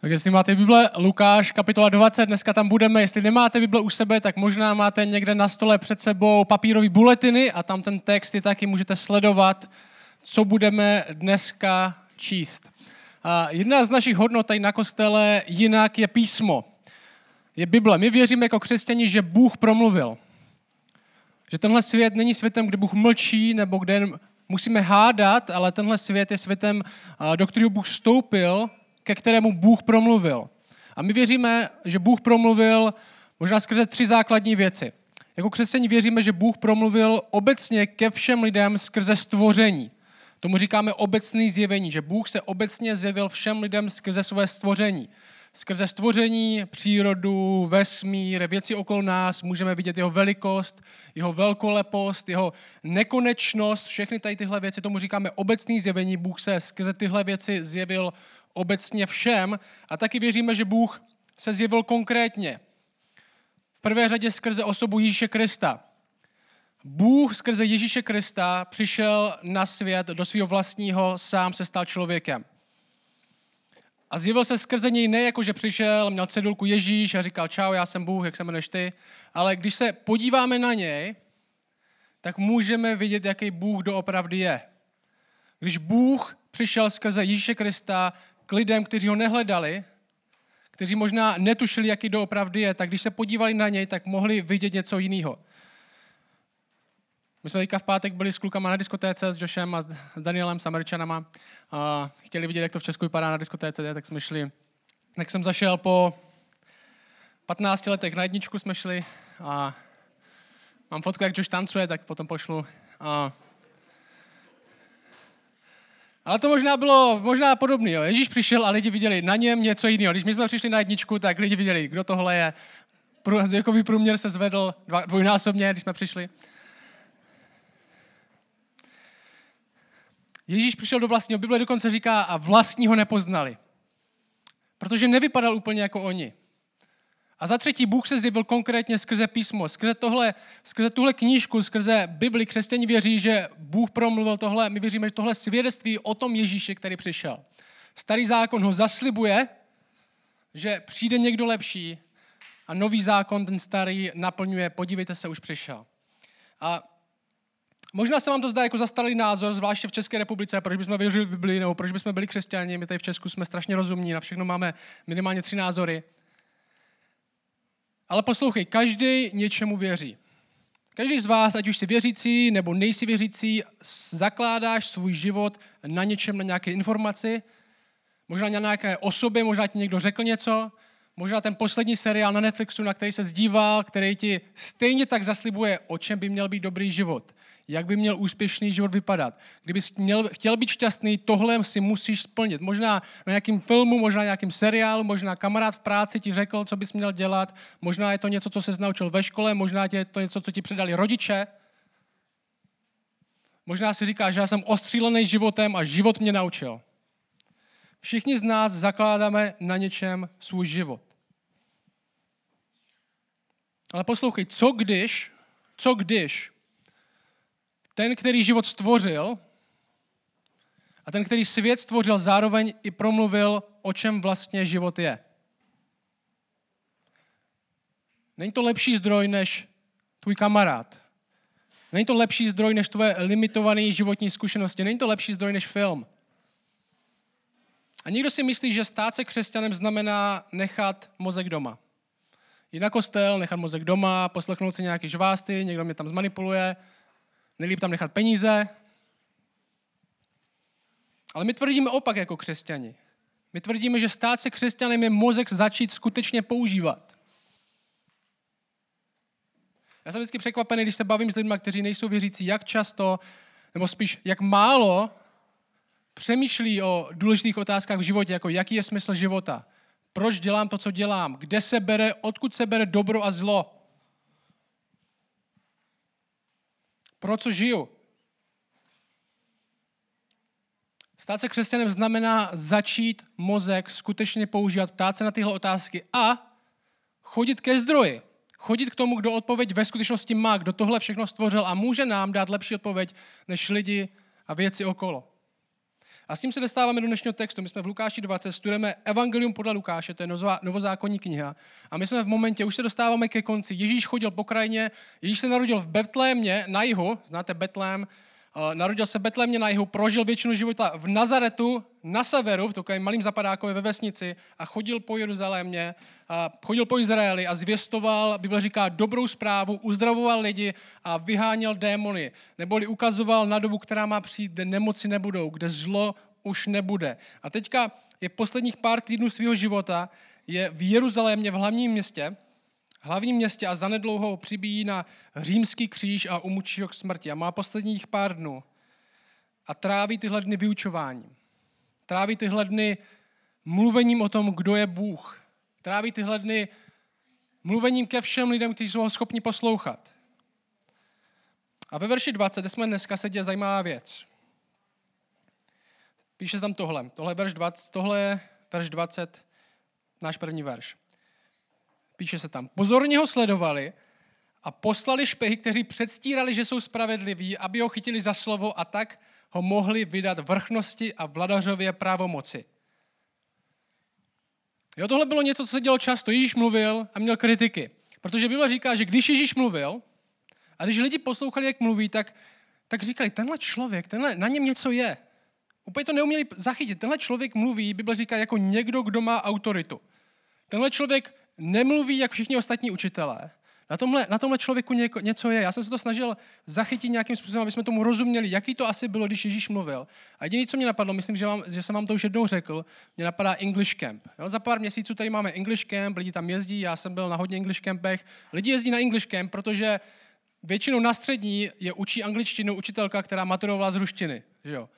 Tak jestli máte Bible, Lukáš, kapitola 20, dneska tam budeme. Jestli nemáte Bible u sebe, tak možná máte někde na stole před sebou papírové buletiny a tam ten text je taky můžete sledovat, co budeme dneska číst. A jedna z našich hodnot tady na kostele jinak je písmo. Je Bible. My věříme jako křesťani, že Bůh promluvil. Že tenhle svět není světem, kde Bůh mlčí nebo kde musíme hádat, ale tenhle svět je světem, do kterého Bůh vstoupil ke kterému Bůh promluvil. A my věříme, že Bůh promluvil možná skrze tři základní věci. Jako křesťaní věříme, že Bůh promluvil obecně ke všem lidem skrze stvoření. Tomu říkáme obecný zjevení, že Bůh se obecně zjevil všem lidem skrze své stvoření. Skrze stvoření, přírodu, vesmír, věci okolo nás můžeme vidět jeho velikost, jeho velkolepost, jeho nekonečnost, všechny tady tyhle věci, tomu říkáme obecný zjevení. Bůh se skrze tyhle věci zjevil obecně všem a taky věříme, že Bůh se zjevil konkrétně. V prvé řadě skrze osobu Ježíše Krista. Bůh skrze Ježíše Krista přišel na svět do svého vlastního, sám se stal člověkem. A zjevil se skrze něj ne jako, že přišel, měl cedulku Ježíš a říkal, čau, já jsem Bůh, jak se jmenuješ ty, ale když se podíváme na něj, tak můžeme vidět, jaký Bůh doopravdy je. Když Bůh přišel skrze Ježíše Krista, k lidem, kteří ho nehledali, kteří možná netušili, jaký doopravdy je, tak když se podívali na něj, tak mohli vidět něco jiného. My jsme teďka v pátek byli s klukama na diskotéce s Joshem a s Danielem, s Američanama a chtěli vidět, jak to v Česku vypadá na diskotéce, tak jsme šli. Tak jsem zašel po 15 letech na jedničku jsme šli a mám fotku, jak Josh tancuje, tak potom pošlu. A ale to možná bylo možná podobné. Jo. Ježíš přišel a lidi viděli na něm něco jiného. Když my jsme přišli na jedničku, tak lidi viděli, kdo tohle je. Věkový průměr se zvedl dvojnásobně, když jsme přišli. Ježíš přišel do vlastního, Bible dokonce říká, a vlastního nepoznali. Protože nevypadal úplně jako oni. A za třetí, Bůh se zjevil konkrétně skrze písmo, skrze, tohle, skrze tuhle knížku, skrze Bibli. Křesťani věří, že Bůh promluvil tohle, my věříme, že tohle svědectví o tom Ježíši, který přišel. Starý zákon ho zaslibuje, že přijde někdo lepší a nový zákon, ten starý, naplňuje, podívejte se, už přišel. A možná se vám to zdá jako zastaralý názor, zvláště v České republice, proč bychom věřili v Biblii, nebo proč bychom byli křesťani, my tady v Česku jsme strašně rozumní, na všechno máme minimálně tři názory. Ale poslouchej, každý něčemu věří. Každý z vás, ať už jsi věřící nebo nejsi věřící, zakládáš svůj život na něčem, na nějaké informaci, možná na nějaké osobě, možná ti někdo řekl něco, možná ten poslední seriál na Netflixu, na který se zdíval, který ti stejně tak zaslibuje, o čem by měl být dobrý život jak by měl úspěšný život vypadat. Kdyby měl, chtěl být šťastný, tohle si musíš splnit. Možná na nějakým filmu, možná na nějakým seriálu, možná kamarád v práci ti řekl, co bys měl dělat, možná je to něco, co se naučil ve škole, možná je to něco, co ti předali rodiče. Možná si říkáš, že já jsem ostřílený životem a život mě naučil. Všichni z nás zakládáme na něčem svůj život. Ale poslouchej, co když, co když ten, který život stvořil a ten, který svět stvořil, zároveň i promluvil, o čem vlastně život je. Není to lepší zdroj než tvůj kamarád. Není to lepší zdroj než tvoje limitované životní zkušenosti. Není to lepší zdroj než film. A někdo si myslí, že stát se křesťanem znamená nechat mozek doma. Jít na kostel, nechat mozek doma, poslechnout si nějaký žvásty, někdo mě tam zmanipuluje, Nejlíp tam nechat peníze. Ale my tvrdíme opak jako křesťani. My tvrdíme, že stát se křesťanem je mozek začít skutečně používat. Já jsem vždycky překvapený, když se bavím s lidmi, kteří nejsou věřící, jak často, nebo spíš jak málo přemýšlí o důležitých otázkách v životě, jako jaký je smysl života, proč dělám to, co dělám, kde se bere, odkud se bere dobro a zlo. Pro co žiju? Stát se křesťanem znamená začít mozek skutečně používat, ptát se na tyhle otázky a chodit ke zdroji. Chodit k tomu, kdo odpověď ve skutečnosti má, kdo tohle všechno stvořil a může nám dát lepší odpověď než lidi a věci okolo. A s tím se dostáváme do dnešního textu. My jsme v Lukáši 20, studujeme Evangelium podle Lukáše, to je novozákonní kniha. A my jsme v momentě, už se dostáváme ke konci. Ježíš chodil po krajině, Ježíš se narodil v Betlémě na jihu, znáte Betlém, narodil se Betlémě na jihu, prožil většinu života v Nazaretu na severu, v takovém malým zapadákově ve vesnici a chodil po Jeruzalémě, a chodil po Izraeli a zvěstoval, Bible říká, dobrou zprávu, uzdravoval lidi a vyháněl démony. Neboli ukazoval na dobu, která má přijít, kde nemoci nebudou, kde zlo už nebude. A teďka je posledních pár týdnů svého života, je v Jeruzalémě, v hlavním městě, hlavním městě a zanedlouho přibíjí na římský kříž a umučí ho k smrti. A má posledních pár dnů. A tráví tyhle dny vyučováním. Tráví tyhle dny mluvením o tom, kdo je Bůh. Tráví tyhle dny mluvením ke všem lidem, kteří jsou ho schopni poslouchat. A ve verši 20, kde jsme dneska, se děje zajímavá věc. Píše tam tohle. Tohle je verš 20, tohle je verš 20, náš první verš. Píše se tam. Pozorně ho sledovali a poslali špehy, kteří předstírali, že jsou spravedliví, aby ho chytili za slovo a tak ho mohli vydat vrchnosti a vladařově právomoci. Jo, tohle bylo něco, co se dělo často. Ježíš mluvil a měl kritiky. Protože Bible říká, že když Ježíš mluvil, a když lidi poslouchali, jak mluví, tak, tak říkali, tenhle člověk, tenhle, na něm něco je. Úplně to neuměli zachytit. Tenhle člověk mluví, Bible říká, jako někdo, kdo má autoritu. Tenhle člověk nemluví jak všichni ostatní učitelé. Na tomhle, na tomhle člověku něko, něco je. Já jsem se to snažil zachytit nějakým způsobem, aby jsme tomu rozuměli, jaký to asi bylo, když Ježíš mluvil. A jediné, co mě napadlo, myslím, že, vám, že jsem vám to už jednou řekl, mě napadá English Camp. Jo, za pár měsíců tady máme English Camp, lidi tam jezdí, já jsem byl na hodně English Campech. Lidi jezdí na English Camp, protože většinou na střední je učí angličtinu učitelka, která maturovala z ruštiny. Že jo?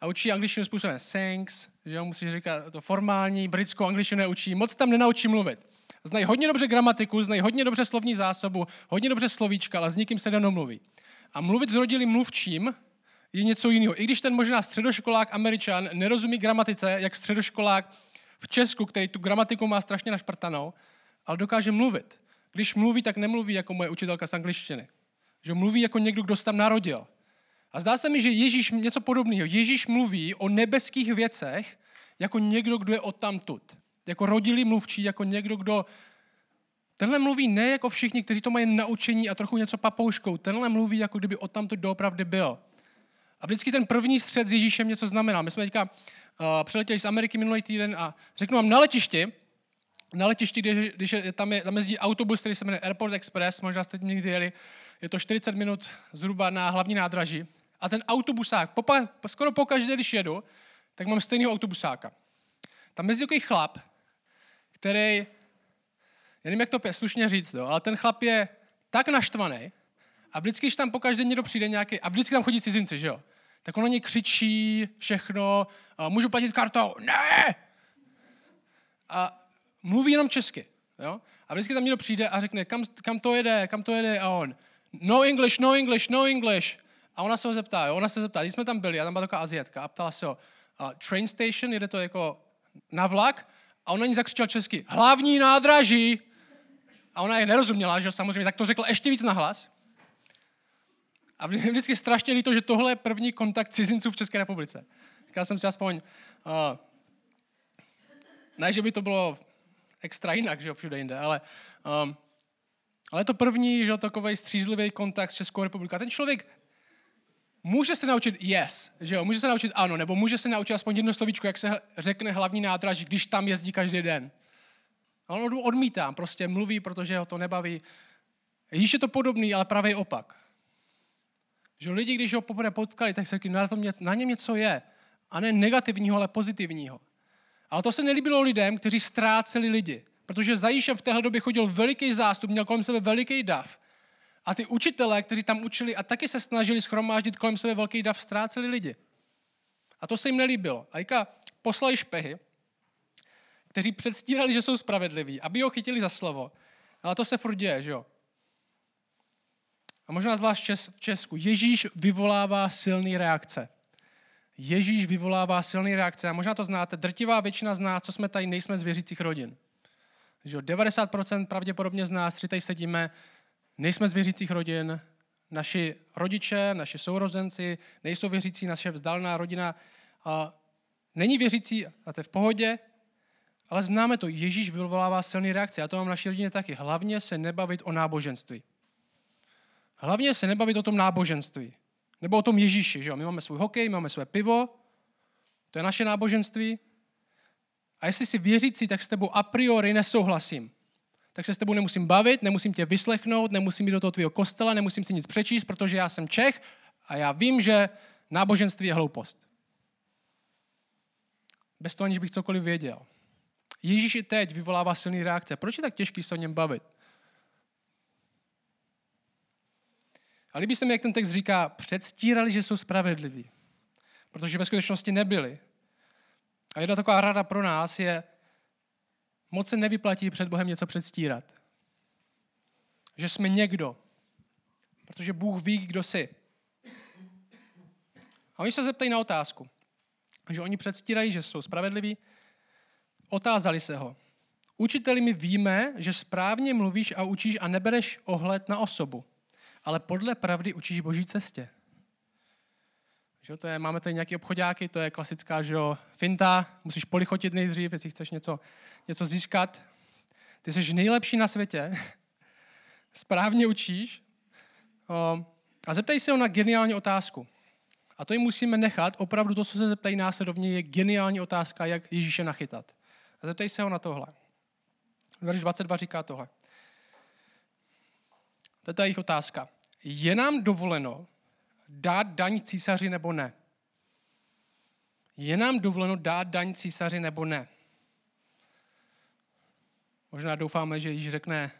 A učí angličtinu způsobem thanks, že jo? musíš říkat to formální, britskou angličtinu neučí, moc tam nenaučí mluvit. Znají hodně dobře gramatiku, znají hodně dobře slovní zásobu, hodně dobře slovíčka, ale s nikým se nedomluví. A mluvit s rodilým mluvčím je něco jiného. I když ten možná středoškolák američan nerozumí gramatice, jak středoškolák v Česku, který tu gramatiku má strašně našprtanou, ale dokáže mluvit. Když mluví, tak nemluví jako moje učitelka z angličtiny. Že mluví jako někdo, kdo se tam narodil. A zdá se mi, že Ježíš něco podobného. Ježíš mluví o nebeských věcech jako někdo, kdo je odtamtud jako rodilý mluvčí, jako někdo, kdo Tenhle mluví ne jako všichni, kteří to mají naučení a trochu něco papouškou. Tenhle mluví, jako kdyby o tam to doopravdy byl. A vždycky ten první střed s Ježíšem něco znamená. My jsme teďka uh, přiletěli z Ameriky minulý týden a řeknu vám na letišti, na letišti, když, když je, tam, je, tam jezdí autobus, který se jmenuje Airport Express, možná jste někdy jeli, je to 40 minut zhruba na hlavní nádraží. A ten autobusák, popa, skoro pokaždé, když jedu, tak mám stejného autobusáka. Tam jezdí takový chlap, který, já nevím, jak to slušně říct, jo, ale ten chlap je tak naštvaný a vždycky, když tam pokaždé někdo přijde nějaký, a vždycky tam chodí cizinci, že jo, tak on na něj křičí všechno, a můžu platit kartou, ne! A mluví jenom česky, jo? A vždycky tam někdo přijde a řekne, kam, kam to jede, kam to jede, a on, no English, no English, no English. A ona se ho zeptá, jo? ona se zeptá, když jsme tam byli, a tam byla taková Aziatka, a ptala se ho, train station, jede to jako na vlak, a on na ní zakřičel česky, hlavní nádraží. A ona je nerozuměla, že samozřejmě, tak to řekl ještě víc nahlas. A vždycky strašně líto, že tohle je první kontakt cizinců v České republice. Říkal jsem si aspoň, uh, ne, že by to bylo extra jinak, že jo, všude jinde, ale, um, ale to první, že jo, takový střízlivý kontakt s Českou republikou. A ten člověk může se naučit yes, že jo, může se naučit ano, nebo může se naučit aspoň jedno slovíčko, jak se řekne hlavní nádraž, když tam jezdí každý den. A on odmítá, prostě mluví, protože ho to nebaví. Již je to podobný, ale pravý opak. Že lidi, když ho poprvé potkali, tak se na, tom něco, na něm něco je. A ne negativního, ale pozitivního. Ale to se nelíbilo lidem, kteří ztráceli lidi. Protože za Jíšem v téhle době chodil veliký zástup, měl kolem sebe veliký dav. A ty učitelé, kteří tam učili a taky se snažili schromáždit kolem sebe velký dav, ztráceli lidi. A to se jim nelíbilo. A Jika poslali špehy, kteří předstírali, že jsou spravedliví, aby ho chytili za slovo. Ale to se furt děje, že jo? A možná zvlášť v Česku. Ježíš vyvolává silné reakce. Ježíš vyvolává silné reakce. A možná to znáte. Drtivá většina z nás, co jsme tady, nejsme z věřících rodin. Že 90% pravděpodobně z nás, tři tady sedíme, Nejsme z věřících rodin, naši rodiče, naši sourozenci nejsou věřící, naše vzdálená rodina. A není věřící a to je v pohodě, ale známe to, Ježíš vyvolává silný reakce. A to mám v naší rodině taky. Hlavně se nebavit o náboženství. Hlavně se nebavit o tom náboženství. Nebo o tom Ježíši. Že jo? My máme svůj hokej, máme své pivo, to je naše náboženství. A jestli jsi věřící, tak s tebou a priori nesouhlasím. Tak se s tebou nemusím bavit, nemusím tě vyslechnout, nemusím jít do toho tvého kostela, nemusím si nic přečíst, protože já jsem Čech a já vím, že náboženství je hloupost. Bez toho, aniž bych cokoliv věděl. Ježíš i teď vyvolává silný reakce. Proč je tak těžký se o něm bavit? A líbí se mi, jak ten text říká, předstírali, že jsou spravedliví. Protože ve skutečnosti nebyli. A jedna taková rada pro nás je, moc se nevyplatí před Bohem něco předstírat. Že jsme někdo. Protože Bůh ví, kdo jsi. A oni se zeptají na otázku. Že oni předstírají, že jsou spravedliví. Otázali se ho. Učiteli, my víme, že správně mluvíš a učíš a nebereš ohled na osobu, ale podle pravdy učíš boží cestě. Že to je, máme tady nějaké obchodáky, to je klasická že jo, finta, musíš polichotit nejdřív, jestli chceš něco, něco získat. Ty jsi nejlepší na světě, správně učíš a zeptej se ho na geniální otázku. A to jim musíme nechat, opravdu to, co se zeptají následovně, je geniální otázka, jak Ježíše nachytat. A zeptej se ho na tohle. Verš 22 říká tohle. To je ta jejich otázka. Je nám dovoleno dát daň císaři nebo ne? Je nám dovoleno dát daň císaři nebo ne? Možná doufáme, že již řekne,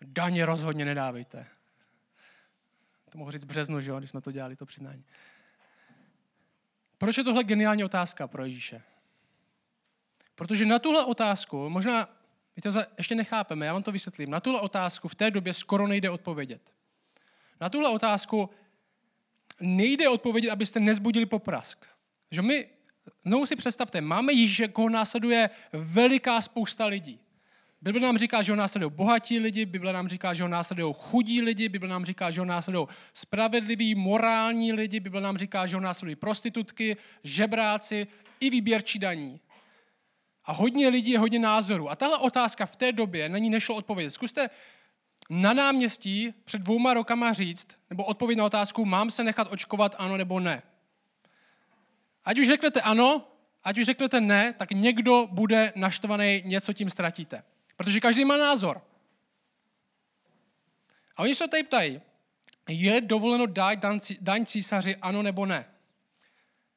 daně rozhodně nedávejte. To mohu říct v březnu, že jo, když jsme to dělali, to přiznání. Proč je tohle geniální otázka pro Ježíše? Protože na tuhle otázku, možná my to ještě nechápeme, já vám to vysvětlím, na tuhle otázku v té době skoro nejde odpovědět. Na tuhle otázku nejde odpovědět, abyste nezbudili poprask. Že my, znovu si představte, máme Ježíše, koho následuje veliká spousta lidí. Bible nám říká, že ho následují bohatí lidi, Bible nám říká, že ho následují chudí lidi, Bible nám říká, že ho následují spravedliví, morální lidi, Bible nám říká, že ho následují prostitutky, žebráci i výběrčí daní. A hodně lidí hodně názorů. A tahle otázka v té době na ní nešlo odpovědět. Zkuste na náměstí před dvouma rokama říct, nebo odpovědět na otázku, mám se nechat očkovat ano nebo ne. Ať už řeknete ano, ať už řeknete ne, tak někdo bude naštvaný, něco tím ztratíte. Protože každý má názor. A oni se tady ptají, je dovoleno dát daň císaři ano nebo ne?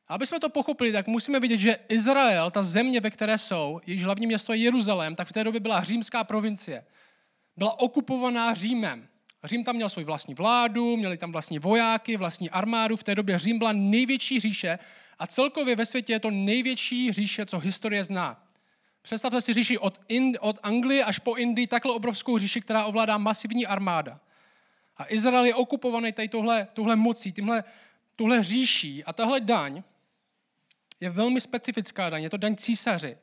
Aby jsme to pochopili, tak musíme vidět, že Izrael, ta země, ve které jsou, jejíž hlavní město je Jeruzalém, tak v té době byla římská provincie. Byla okupovaná Římem. Řím tam měl svou vlastní vládu, měli tam vlastní vojáky, vlastní armádu. V té době Řím byla největší říše a celkově ve světě je to největší říše, co historie zná. Představte si říši od, Ind, od Anglie až po Indii, takhle obrovskou říši, která ovládá masivní armáda. A Izrael je okupovaný tady tohle, tohle mocí, tímhle, tohle říší a tahle daň je velmi specifická daň. Je to daň císaři.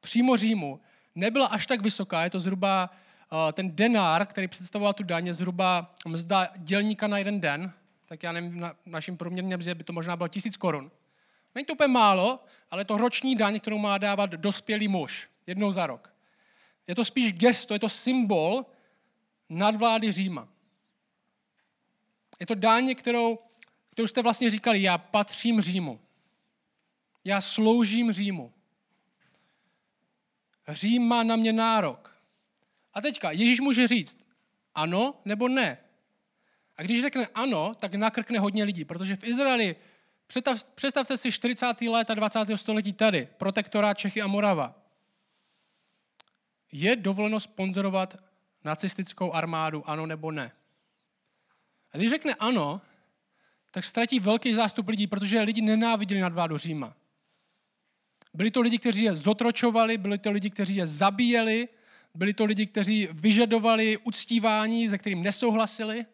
Přímo Římu. Nebyla až tak vysoká, je to zhruba ten denár, který představoval tu je zhruba mzda dělníka na jeden den. Tak já nevím, na naším průměrně mzdě by to možná bylo tisíc korun. Není to úplně málo, ale to roční daň, kterou má dávat dospělý muž jednou za rok. Je to spíš gesto, je to symbol nadvlády Říma. Je to daň, kterou, kterou jste vlastně říkali, já patřím Římu. Já sloužím Římu. Řím má na mě nárok. A teďka Ježíš může říct ano nebo ne. A když řekne ano, tak nakrkne hodně lidí, protože v Izraeli Představ, představte si 40. léta 20. století tady, protektorát Čechy a Morava. Je dovoleno sponzorovat nacistickou armádu, ano nebo ne? A když řekne ano, tak ztratí velký zástup lidí, protože lidi nenáviděli nadvládu Říma. Byli to lidi, kteří je zotročovali, byli to lidi, kteří je zabíjeli, byli to lidi, kteří vyžadovali uctívání, se kterým nesouhlasili.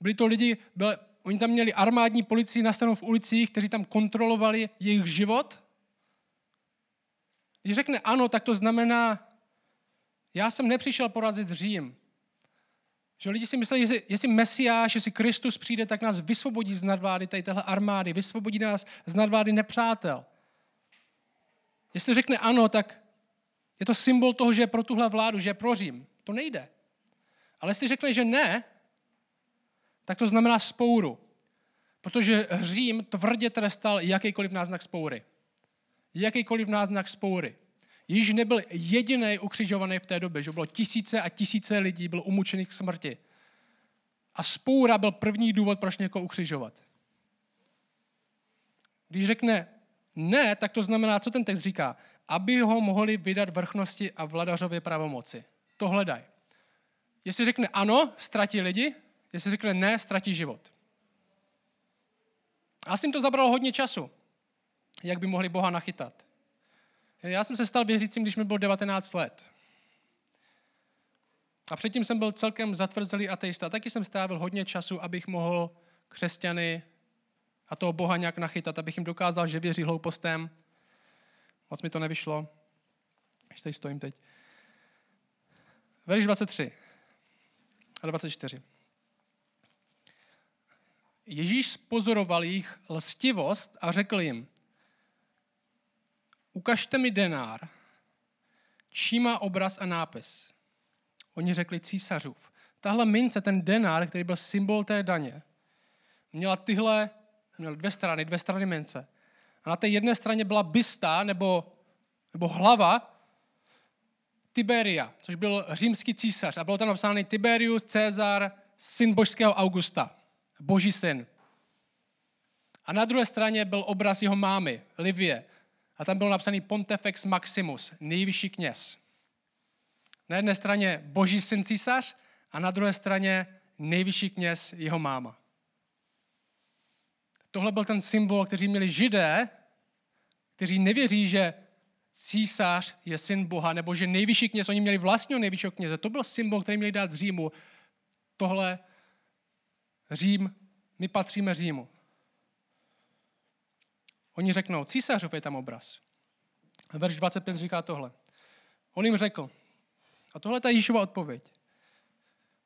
Byli to lidi, byli, Oni tam měli armádní policii nastanou v ulicích, kteří tam kontrolovali jejich život. Když řekne ano, tak to znamená, já jsem nepřišel porazit Řím. Že lidi si mysleli, že jestli Mesiáš, jestli Kristus přijde, tak nás vysvobodí z nadvády tady téhle armády, vysvobodí nás z nadvády nepřátel. Jestli řekne ano, tak je to symbol toho, že je pro tuhle vládu, že je pro Řím. To nejde. Ale jestli řekne, že ne, tak to znamená spouru. Protože Řím tvrdě trestal jakýkoliv náznak spoury. Jakýkoliv náznak spoury. Již nebyl jediný ukřižovaný v té době, že bylo tisíce a tisíce lidí, bylo umučených k smrti. A spoura byl první důvod, proč někoho ukřižovat. Když řekne ne, tak to znamená, co ten text říká? Aby ho mohli vydat vrchnosti a vladařově pravomoci. To hledaj. Jestli řekne ano, ztratí lidi, jestli řekne ne, ztratí život. Asi jim to zabralo hodně času, jak by mohli Boha nachytat. Já jsem se stal věřícím, když mi bylo 19 let. A předtím jsem byl celkem zatvrzelý ateista. Taky jsem strávil hodně času, abych mohl křesťany a toho Boha nějak nachytat, abych jim dokázal, že věří hloupostem. Moc mi to nevyšlo. Ještě tady stojím teď. Verš 23 a 24. Ježíš spozoroval jejich lstivost a řekl jim, ukažte mi denár, čí má obraz a nápis. Oni řekli císařův. Tahle mince, ten denár, který byl symbol té daně, měla tyhle, měl dvě strany, dvě strany mince. A na té jedné straně byla bysta, nebo, nebo hlava Tiberia, což byl římský císař. A bylo tam napsáno Tiberius Cezar, syn božského Augusta, boží syn. A na druhé straně byl obraz jeho mámy, Livie. A tam byl napsaný Pontifex Maximus, nejvyšší kněz. Na jedné straně boží syn císař a na druhé straně nejvyšší kněz jeho máma. Tohle byl ten symbol, který měli židé, kteří nevěří, že císař je syn Boha, nebo že nejvyšší kněz, oni měli vlastního nejvyššího kněze. To byl symbol, který měli dát Římu. Tohle Řím, my patříme Římu. Oni řeknou, císařov je tam obraz. Verš 25 říká tohle. On jim řekl, a tohle je ta Ježíšova odpověď,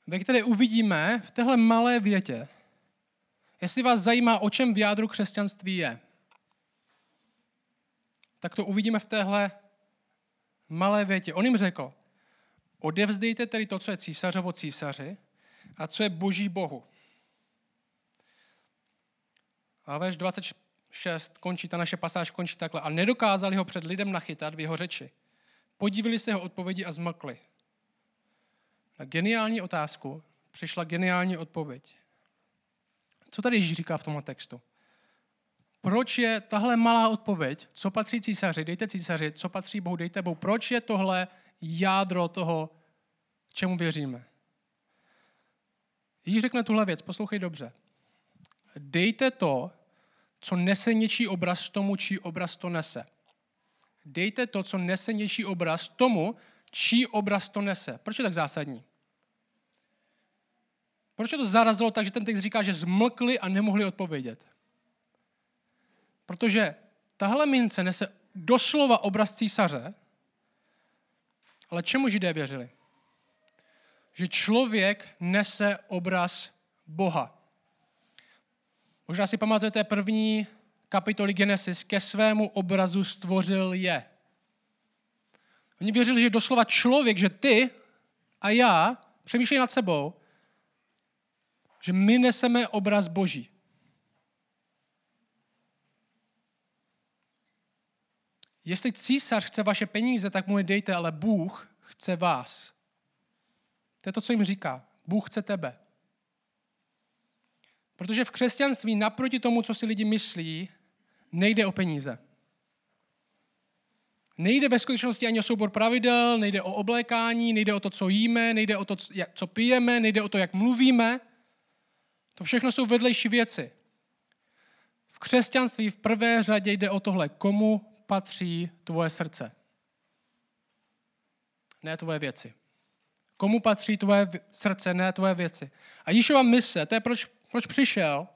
ve které uvidíme v téhle malé větě, jestli vás zajímá, o čem v jádru křesťanství je, tak to uvidíme v téhle malé větě. On jim řekl, odevzdejte tedy to, co je císařovo císaři a co je boží bohu. A verš 26 končí, ta naše pasáž končí takhle. A nedokázali ho před lidem nachytat v jeho řeči. Podívali se jeho odpovědi a zmlkli. Na geniální otázku přišla geniální odpověď. Co tady Ježíš říká v tomhle textu? Proč je tahle malá odpověď, co patří císaři, dejte císaři, co patří Bohu, dejte Bohu. Proč je tohle jádro toho, čemu věříme? Ježíš řekne tuhle věc, poslouchej dobře. Dejte to, co nese něčí obraz tomu, čí obraz to nese. Dejte to, co nese něčí obraz tomu, čí obraz to nese. Proč je tak zásadní? Proč je to zarazilo tak, že ten text říká, že zmlkli a nemohli odpovědět? Protože tahle mince nese doslova obraz císaře, ale čemu židé věřili? Že člověk nese obraz Boha. Možná si pamatujete první kapitoly Genesis, ke svému obrazu stvořil je. Oni věřili, že doslova člověk, že ty a já přemýšlí nad sebou, že my neseme obraz Boží. Jestli císař chce vaše peníze, tak mu je dejte, ale Bůh chce vás. To je to, co jim říká. Bůh chce tebe. Protože v křesťanství naproti tomu, co si lidi myslí, nejde o peníze. Nejde ve skutečnosti ani o soubor pravidel, nejde o oblékání, nejde o to, co jíme, nejde o to, co pijeme, nejde o to, jak mluvíme. To všechno jsou vedlejší věci. V křesťanství v prvé řadě jde o tohle, komu patří tvoje srdce. Ne tvoje věci. Komu patří tvoje srdce, ne tvoje věci. A Ježíšova mise, to je proč, proč přišel,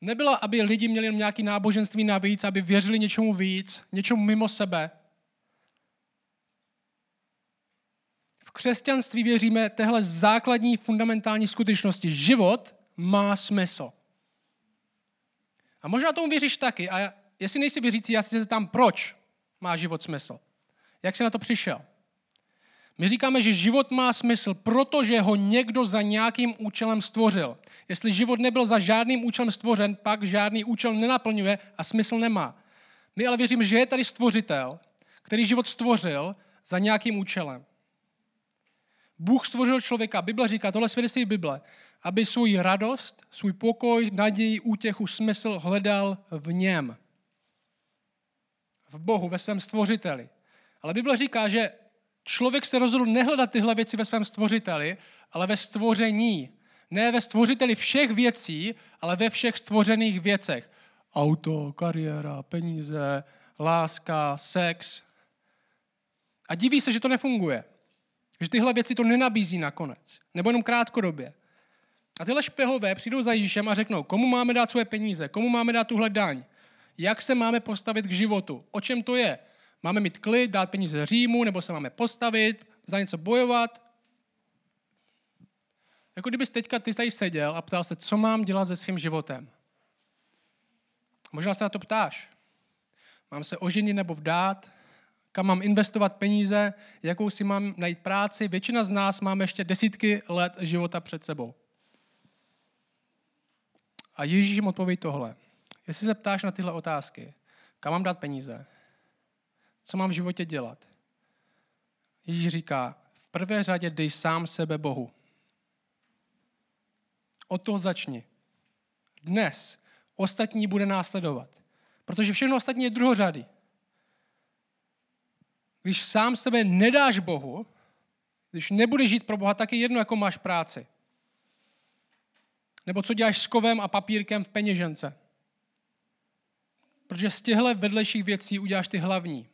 nebyla, aby lidi měli nějaké náboženství navíc, aby věřili něčemu víc, něčemu mimo sebe. Křesťanství věříme téhle základní fundamentální skutečnosti. Život má smysl. A možná tomu věříš taky. A jestli nejsi věřící, já se tam proč. má život smysl? Jak jsi na to přišel? My říkáme, že život má smysl, protože ho někdo za nějakým účelem stvořil. Jestli život nebyl za žádným účelem stvořen, pak žádný účel nenaplňuje a smysl nemá. My ale věříme, že je tady stvořitel, který život stvořil za nějakým účelem. Bůh stvořil člověka, Bible říká, tohle svědectví Bible, aby svůj radost, svůj pokoj, naději, útěchu, smysl hledal v něm. V Bohu, ve svém stvořiteli. Ale Bible říká, že člověk se rozhodl nehledat tyhle věci ve svém stvořiteli, ale ve stvoření. Ne ve stvořiteli všech věcí, ale ve všech stvořených věcech. Auto, kariéra, peníze, láska, sex. A diví se, že to nefunguje. Že tyhle věci to nenabízí nakonec. Nebo jenom krátkodobě. A tyhle špehové přijdou za Ježíšem a řeknou, komu máme dát svoje peníze, komu máme dát tuhle daň, jak se máme postavit k životu, o čem to je. Máme mít klid, dát peníze Římu, nebo se máme postavit, za něco bojovat. Jako kdybys teďka ty tady seděl a ptal se, co mám dělat se svým životem. Možná se na to ptáš. Mám se oženit nebo vdát? Kam mám investovat peníze? Jakou si mám najít práci? Většina z nás máme ještě desítky let života před sebou. A Ježíš jim odpoví tohle. Jestli se ptáš na tyhle otázky, kam mám dát peníze? Co mám v životě dělat? Ježíš říká, v prvé řadě dej sám sebe Bohu. O to začni. Dnes ostatní bude následovat. Protože všechno ostatní je druhořady. Když sám sebe nedáš Bohu, když nebudeš žít pro Boha, tak je jedno, jako máš práci. Nebo co děláš s kovem a papírkem v peněžence. Protože z těchto vedlejších věcí uděláš ty hlavní.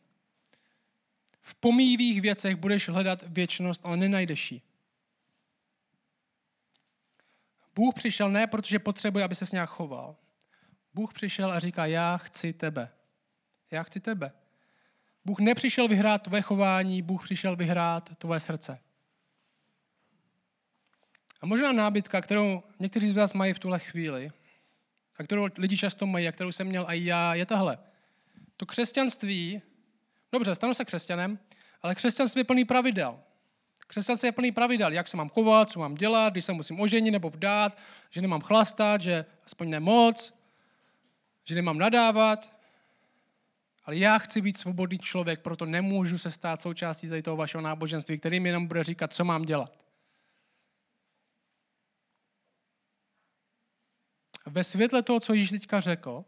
V pomíjivých věcech budeš hledat věčnost, ale nenajdeš ji. Bůh přišel ne, protože potřebuje, aby se s nějak choval. Bůh přišel a říká, já chci tebe. Já chci tebe. Bůh nepřišel vyhrát tvoje chování, Bůh přišel vyhrát tvoje srdce. A možná nábytka, kterou někteří z vás mají v tuhle chvíli, a kterou lidi často mají, a kterou jsem měl i já, je tahle. To křesťanství, dobře, stanu se křesťanem, ale křesťanství je plný pravidel. Křesťanství je plný pravidel, jak se mám kovat, co mám dělat, když se musím oženit nebo vdát, že nemám chlastat, že aspoň nemoc, že nemám nadávat. Ale já chci být svobodný člověk, proto nemůžu se stát součástí tady toho vašeho náboženství, který mi jenom bude říkat, co mám dělat. ve světle toho, co Ježíš teďka řekl,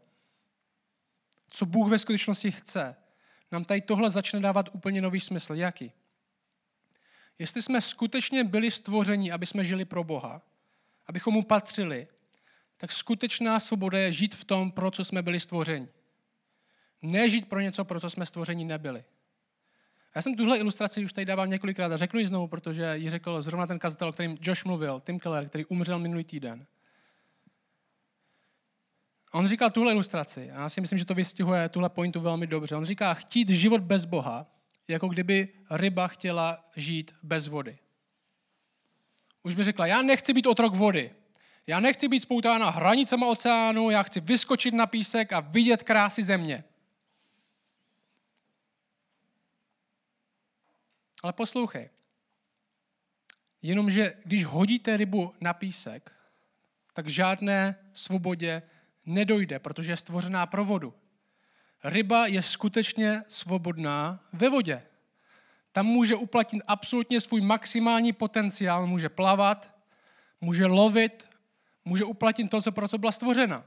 co Bůh ve skutečnosti chce, nám tady tohle začne dávat úplně nový smysl. Jaký? Jestli jsme skutečně byli stvořeni, aby jsme žili pro Boha, abychom mu patřili, tak skutečná svoboda je žít v tom, pro co jsme byli stvořeni. Ne žít pro něco, pro co jsme stvořeni nebyli. Já jsem tuhle ilustraci už tady dával několikrát a řeknu ji znovu, protože ji řekl zrovna ten kazatel, o kterým Josh mluvil, Tim Keller, který umřel minulý týden. On říkal tuhle ilustraci, a já si myslím, že to vystihuje tuhle pointu velmi dobře. On říká, chtít život bez Boha, jako kdyby ryba chtěla žít bez vody. Už by řekla, já nechci být otrok vody. Já nechci být spoutána hranicema oceánu, já chci vyskočit na písek a vidět krásy země. Ale poslouchej. Jenomže když hodíte rybu na písek, tak žádné svobodě nedojde, protože je stvořená pro vodu. Ryba je skutečně svobodná ve vodě. Tam může uplatnit absolutně svůj maximální potenciál, může plavat, může lovit, může uplatnit to, co pro co byla stvořena.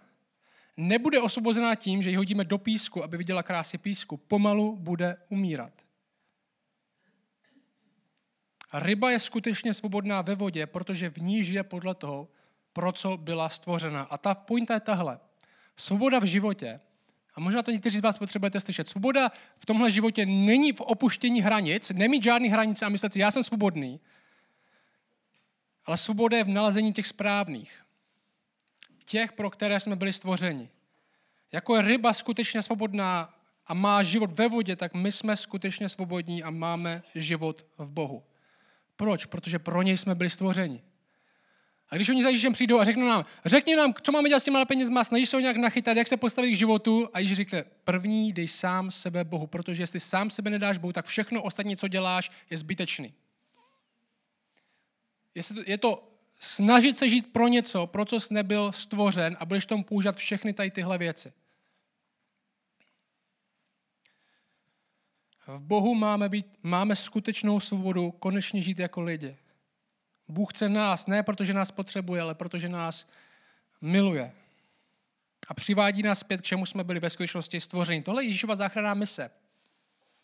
Nebude osvobozená tím, že ji hodíme do písku, aby viděla krásy písku. Pomalu bude umírat. A ryba je skutečně svobodná ve vodě, protože v ní žije podle toho, pro co byla stvořena. A ta pointa je tahle. Svoboda v životě, a možná to někteří z vás potřebujete slyšet, svoboda v tomhle životě není v opuštění hranic, nemít žádný hranice a myslet si, já jsem svobodný, ale svoboda je v nalezení těch správných. Těch, pro které jsme byli stvořeni. Jako je ryba skutečně svobodná a má život ve vodě, tak my jsme skutečně svobodní a máme život v Bohu. Proč? Protože pro něj jsme byli stvořeni. A když oni za Ježíšem přijdou a řeknou nám, řekni nám, co máme dělat s těma penězma, snaží se ho nějak nachytat, jak se postavit k životu. A Ježíš řekne, první dej sám sebe Bohu, protože jestli sám sebe nedáš Bohu, tak všechno ostatní, co děláš, je zbytečný. Je to snažit se žít pro něco, pro co jsi nebyl stvořen a budeš tomu používat všechny tady tyhle věci. V Bohu máme, být, máme skutečnou svobodu konečně žít jako lidi. Bůh chce nás, ne protože nás potřebuje, ale protože nás miluje. A přivádí nás zpět, k čemu jsme byli ve skutečnosti stvořeni. Tohle je Ježíšova záchranná mise.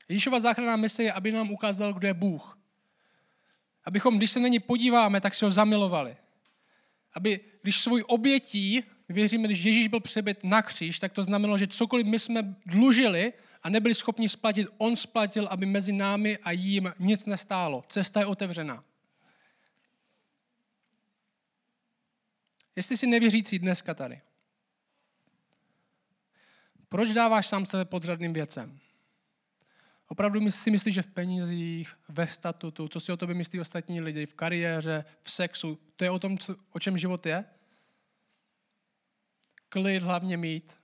Ježíšova záchranná mise je, aby nám ukázal, kdo je Bůh. Abychom, když se na ní podíváme, tak si ho zamilovali. Aby, když svůj obětí, věříme, když Ježíš byl přebyt na kříž, tak to znamenalo, že cokoliv my jsme dlužili a nebyli schopni splatit, on splatil, aby mezi námi a jím nic nestálo. Cesta je otevřená. Jestli si nevěřící dneska tady, proč dáváš sám sebe podřadným věcem? Opravdu si myslíš, že v penězích, ve statutu, co si o tobě myslí ostatní lidi, v kariéře, v sexu, to je o tom, co, o čem život je? Klid hlavně mít.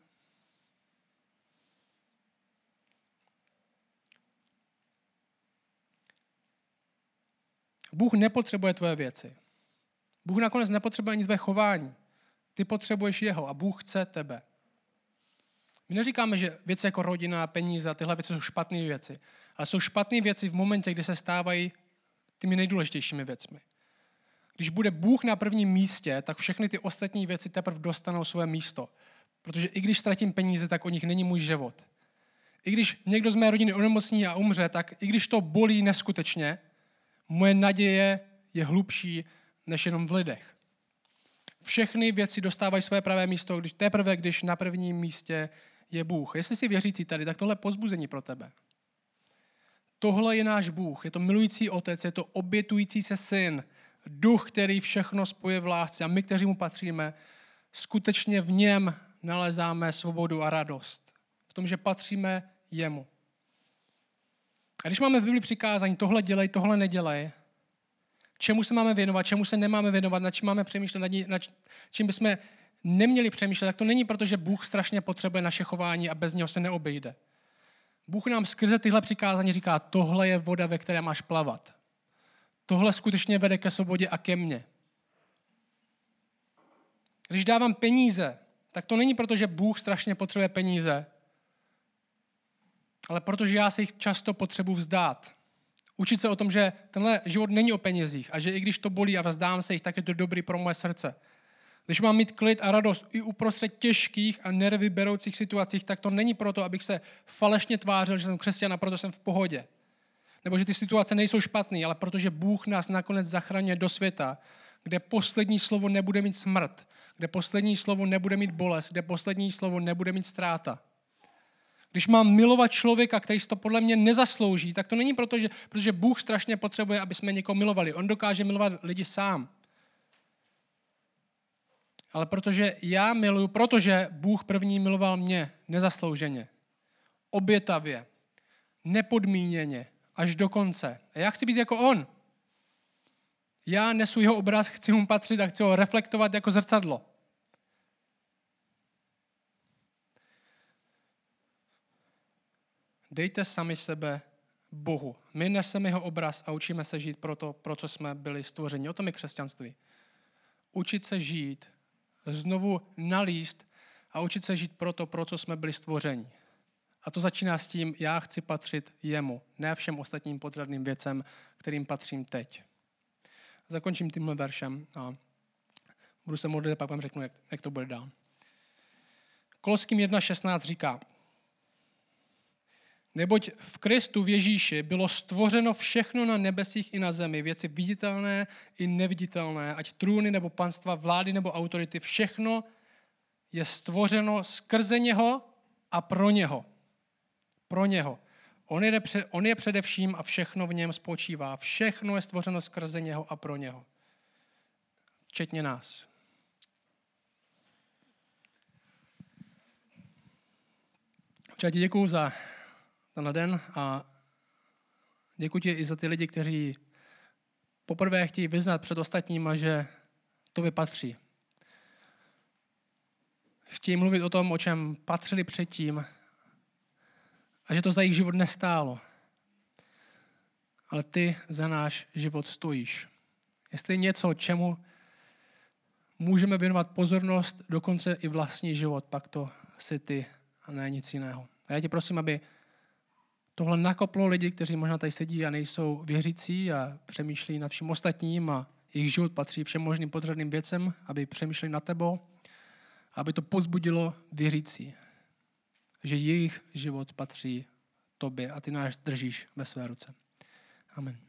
Bůh nepotřebuje tvoje věci. Bůh nakonec nepotřebuje ani tvé chování. Ty potřebuješ jeho a Bůh chce tebe. My neříkáme, že věci jako rodina, peníze, tyhle věci jsou špatné věci, ale jsou špatné věci v momentě, kdy se stávají těmi nejdůležitějšími věcmi. Když bude Bůh na prvním místě, tak všechny ty ostatní věci teprve dostanou své místo. Protože i když ztratím peníze, tak o nich není můj život. I když někdo z mé rodiny onemocní a umře, tak i když to bolí neskutečně, moje naděje je hlubší než jenom v lidech. Všechny věci dostávají své pravé místo, když, teprve když na prvním místě je Bůh. Jestli jsi věřící tady, tak tohle je pozbuzení pro tebe. Tohle je náš Bůh, je to milující otec, je to obětující se syn, duch, který všechno spojuje v lásce a my, kteří mu patříme, skutečně v něm nalezáme svobodu a radost. V tom, že patříme jemu. A když máme v Bibli přikázání, tohle dělej, tohle nedělej, čemu se máme věnovat, čemu se nemáme věnovat, nad čím máme přemýšlet, nad, nad čím bychom neměli přemýšlet, tak to není proto, že Bůh strašně potřebuje naše chování a bez něho se neobejde. Bůh nám skrze tyhle přikázání říká, tohle je voda, ve které máš plavat. Tohle skutečně vede ke svobodě a ke mně. Když dávám peníze, tak to není proto, že Bůh strašně potřebuje peníze, ale protože já se jich často potřebuji vzdát. Učit se o tom, že tenhle život není o penězích a že i když to bolí a vzdám se jich, tak je to dobrý pro moje srdce. Když mám mít klid a radost i uprostřed těžkých a nervy beroucích situacích, tak to není proto, abych se falešně tvářil, že jsem křesťan a proto jsem v pohodě. Nebo že ty situace nejsou špatné, ale protože Bůh nás nakonec zachraňuje do světa, kde poslední slovo nebude mít smrt, kde poslední slovo nebude mít bolest, kde poslední slovo nebude mít ztráta. Když mám milovat člověka, který si to podle mě nezaslouží, tak to není proto, že, protože Bůh strašně potřebuje, aby jsme někoho milovali. On dokáže milovat lidi sám. Ale protože já miluju, protože Bůh první miloval mě nezaslouženě, obětavě, nepodmíněně, až do konce. A já chci být jako on. Já nesu jeho obraz, chci mu patřit a chci ho reflektovat jako zrcadlo. Dejte sami sebe Bohu. My neseme jeho obraz a učíme se žít pro to, pro co jsme byli stvořeni. O tom je křesťanství. Učit se žít, znovu nalíst a učit se žít pro to, pro co jsme byli stvořeni. A to začíná s tím, já chci patřit jemu, ne všem ostatním podřadným věcem, kterým patřím teď. Zakončím tímhle veršem a budu se modlit a pak vám řeknu, jak, jak to bude dál. Koloským 1.16 říká, Neboť v Kristu v Ježíši bylo stvořeno všechno na nebesích i na zemi, věci viditelné i neviditelné, ať trůny nebo panstva, vlády nebo autority, všechno je stvořeno skrze něho a pro něho. Pro něho. On je, on je především a všechno v něm spočívá. Všechno je stvořeno skrze něho a pro něho. Včetně nás. Čau, děkuji za tenhle den a děkuji ti i za ty lidi, kteří poprvé chtějí vyznat před ostatníma, že tobě patří. Chtějí mluvit o tom, o čem patřili předtím a že to za jejich život nestálo. Ale ty za náš život stojíš. Jestli něco, čemu můžeme věnovat pozornost, dokonce i vlastní život, pak to si ty a ne nic jiného. A já tě prosím, aby tohle nakoplo lidi, kteří možná tady sedí a nejsou věřící a přemýšlí nad vším ostatním a jejich život patří všem možným podřadným věcem, aby přemýšleli na tebou, aby to pozbudilo věřící, že jejich život patří tobě a ty náš držíš ve své ruce. Amen.